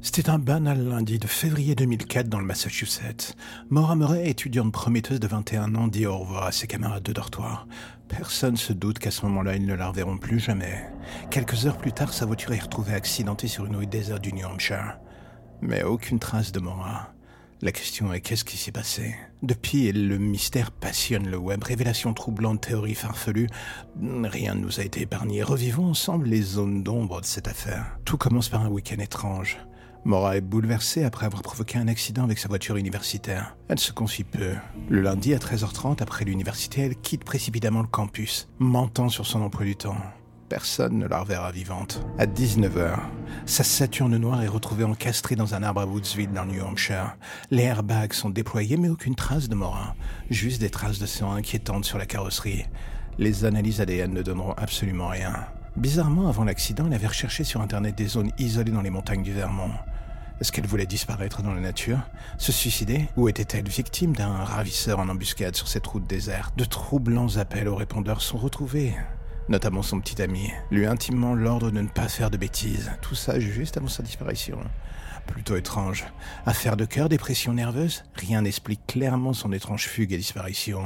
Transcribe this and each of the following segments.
C'était un banal lundi de février 2004 dans le Massachusetts. Maura Murray, étudiante prometteuse de 21 ans, dit au revoir à ses camarades de dortoir. Personne se doute qu'à ce moment-là, ils ne la reverront plus jamais. Quelques heures plus tard, sa voiture est retrouvée accidentée sur une rue déserte du New Hampshire. Mais aucune trace de Maura. La question est qu'est-ce qui s'est passé? Depuis, le mystère passionne le web. Révélations troublantes, théories farfelues. Rien ne nous a été épargné. Revivons ensemble les zones d'ombre de cette affaire. Tout commence par un week-end étrange. Mora est bouleversée après avoir provoqué un accident avec sa voiture universitaire. Elle se confie peu. Le lundi à 13h30, après l'université, elle quitte précipitamment le campus, mentant sur son emploi du temps. Personne ne la reverra vivante. À 19h, sa Saturne noire est retrouvée encastrée dans un arbre à Woodsville dans le New Hampshire. Les airbags sont déployés mais aucune trace de Morin. Juste des traces de sang inquiétantes sur la carrosserie. Les analyses ADN ne donneront absolument rien. Bizarrement, avant l'accident, elle avait recherché sur Internet des zones isolées dans les montagnes du Vermont. Est-ce qu'elle voulait disparaître dans la nature Se suicider Ou était-elle victime d'un ravisseur en embuscade sur cette route déserte? De troublants appels aux répondeurs sont retrouvés notamment son petit ami, lui intimement l'ordre de ne pas faire de bêtises, tout ça juste avant sa disparition. Plutôt étrange. Affaire de cœur, dépression nerveuse Rien n'explique clairement son étrange fugue et disparition.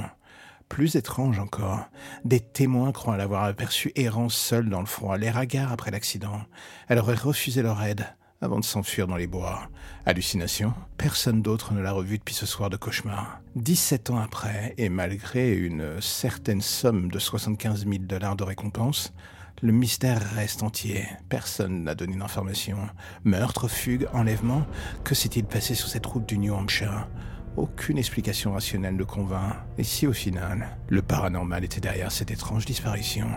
Plus étrange encore, des témoins croient l'avoir aperçu errant seul dans le froid, l'air hagard après l'accident. Elle aurait refusé leur aide avant de s'enfuir dans les bois. Hallucination Personne d'autre ne l'a revue depuis ce soir de cauchemar. 17 ans après, et malgré une certaine somme de 75 000 dollars de récompense, le mystère reste entier. Personne n'a donné d'informations. Meurtre, fugue, enlèvement Que s'est-il passé sur cette route du New Hampshire? Aucune explication rationnelle ne convainc. Et si au final, le paranormal était derrière cette étrange disparition